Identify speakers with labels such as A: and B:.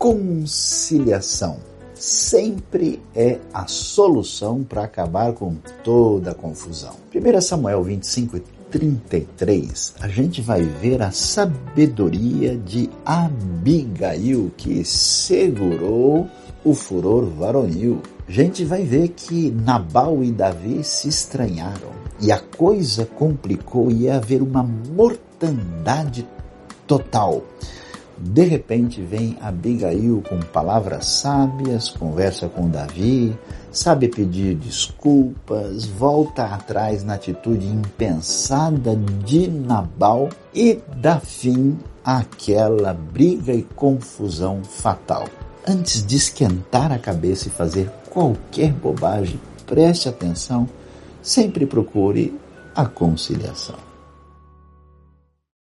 A: conciliação sempre é a solução para acabar com toda a confusão. 1 Samuel 25 e 33, a gente vai ver a sabedoria de Abigail que segurou o furor varonil. A gente vai ver que Nabal e Davi se estranharam e a coisa complicou e ia haver uma mortandade total. De repente vem Abigail com palavras sábias, conversa com Davi, sabe pedir desculpas, volta atrás na atitude impensada de Nabal e dá fim àquela briga e confusão fatal. Antes de esquentar a cabeça e fazer qualquer bobagem, preste atenção, sempre procure a conciliação.